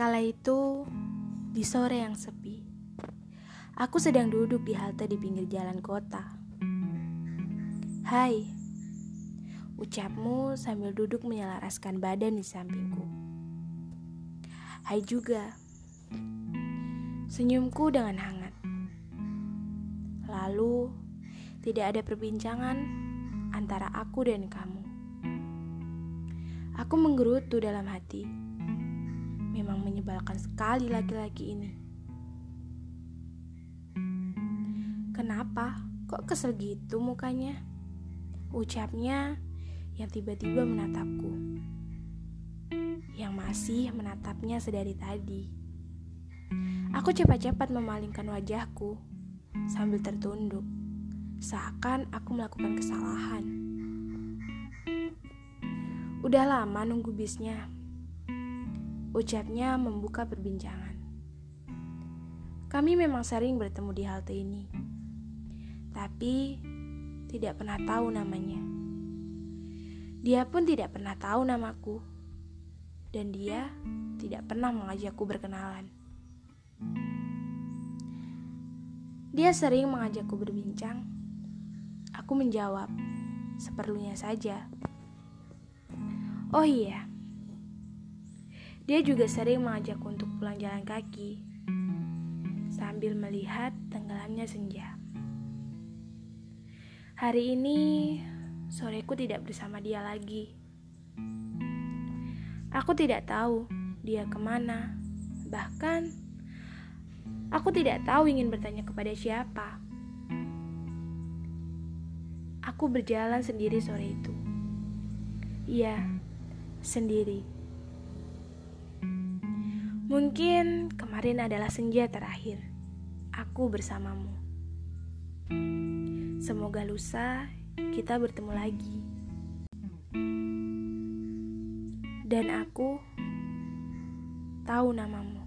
Kala itu, di sore yang sepi, aku sedang duduk di halte di pinggir jalan kota. Hai, ucapmu sambil duduk menyelaraskan badan di sampingku. Hai juga, senyumku dengan hangat. Lalu, tidak ada perbincangan antara aku dan kamu. Aku menggerutu dalam hati. Menyebalkan sekali laki-laki ini. Kenapa? Kok kesel gitu mukanya? Ucapnya yang tiba-tiba menatapku. Yang masih menatapnya sedari tadi. Aku cepat-cepat memalingkan wajahku sambil tertunduk. Seakan aku melakukan kesalahan. Udah lama nunggu bisnya. Ucapnya membuka perbincangan. Kami memang sering bertemu di halte ini. Tapi tidak pernah tahu namanya. Dia pun tidak pernah tahu namaku. Dan dia tidak pernah mengajakku berkenalan. Dia sering mengajakku berbincang. Aku menjawab, seperlunya saja. Oh iya, dia juga sering mengajakku untuk pulang jalan kaki sambil melihat tenggelamnya senja. Hari ini soreku tidak bersama dia lagi. Aku tidak tahu dia ke mana, bahkan aku tidak tahu ingin bertanya kepada siapa. Aku berjalan sendiri sore itu. Iya, sendiri. Mungkin kemarin adalah senja terakhir aku bersamamu. Semoga lusa kita bertemu lagi. Dan aku tahu namamu.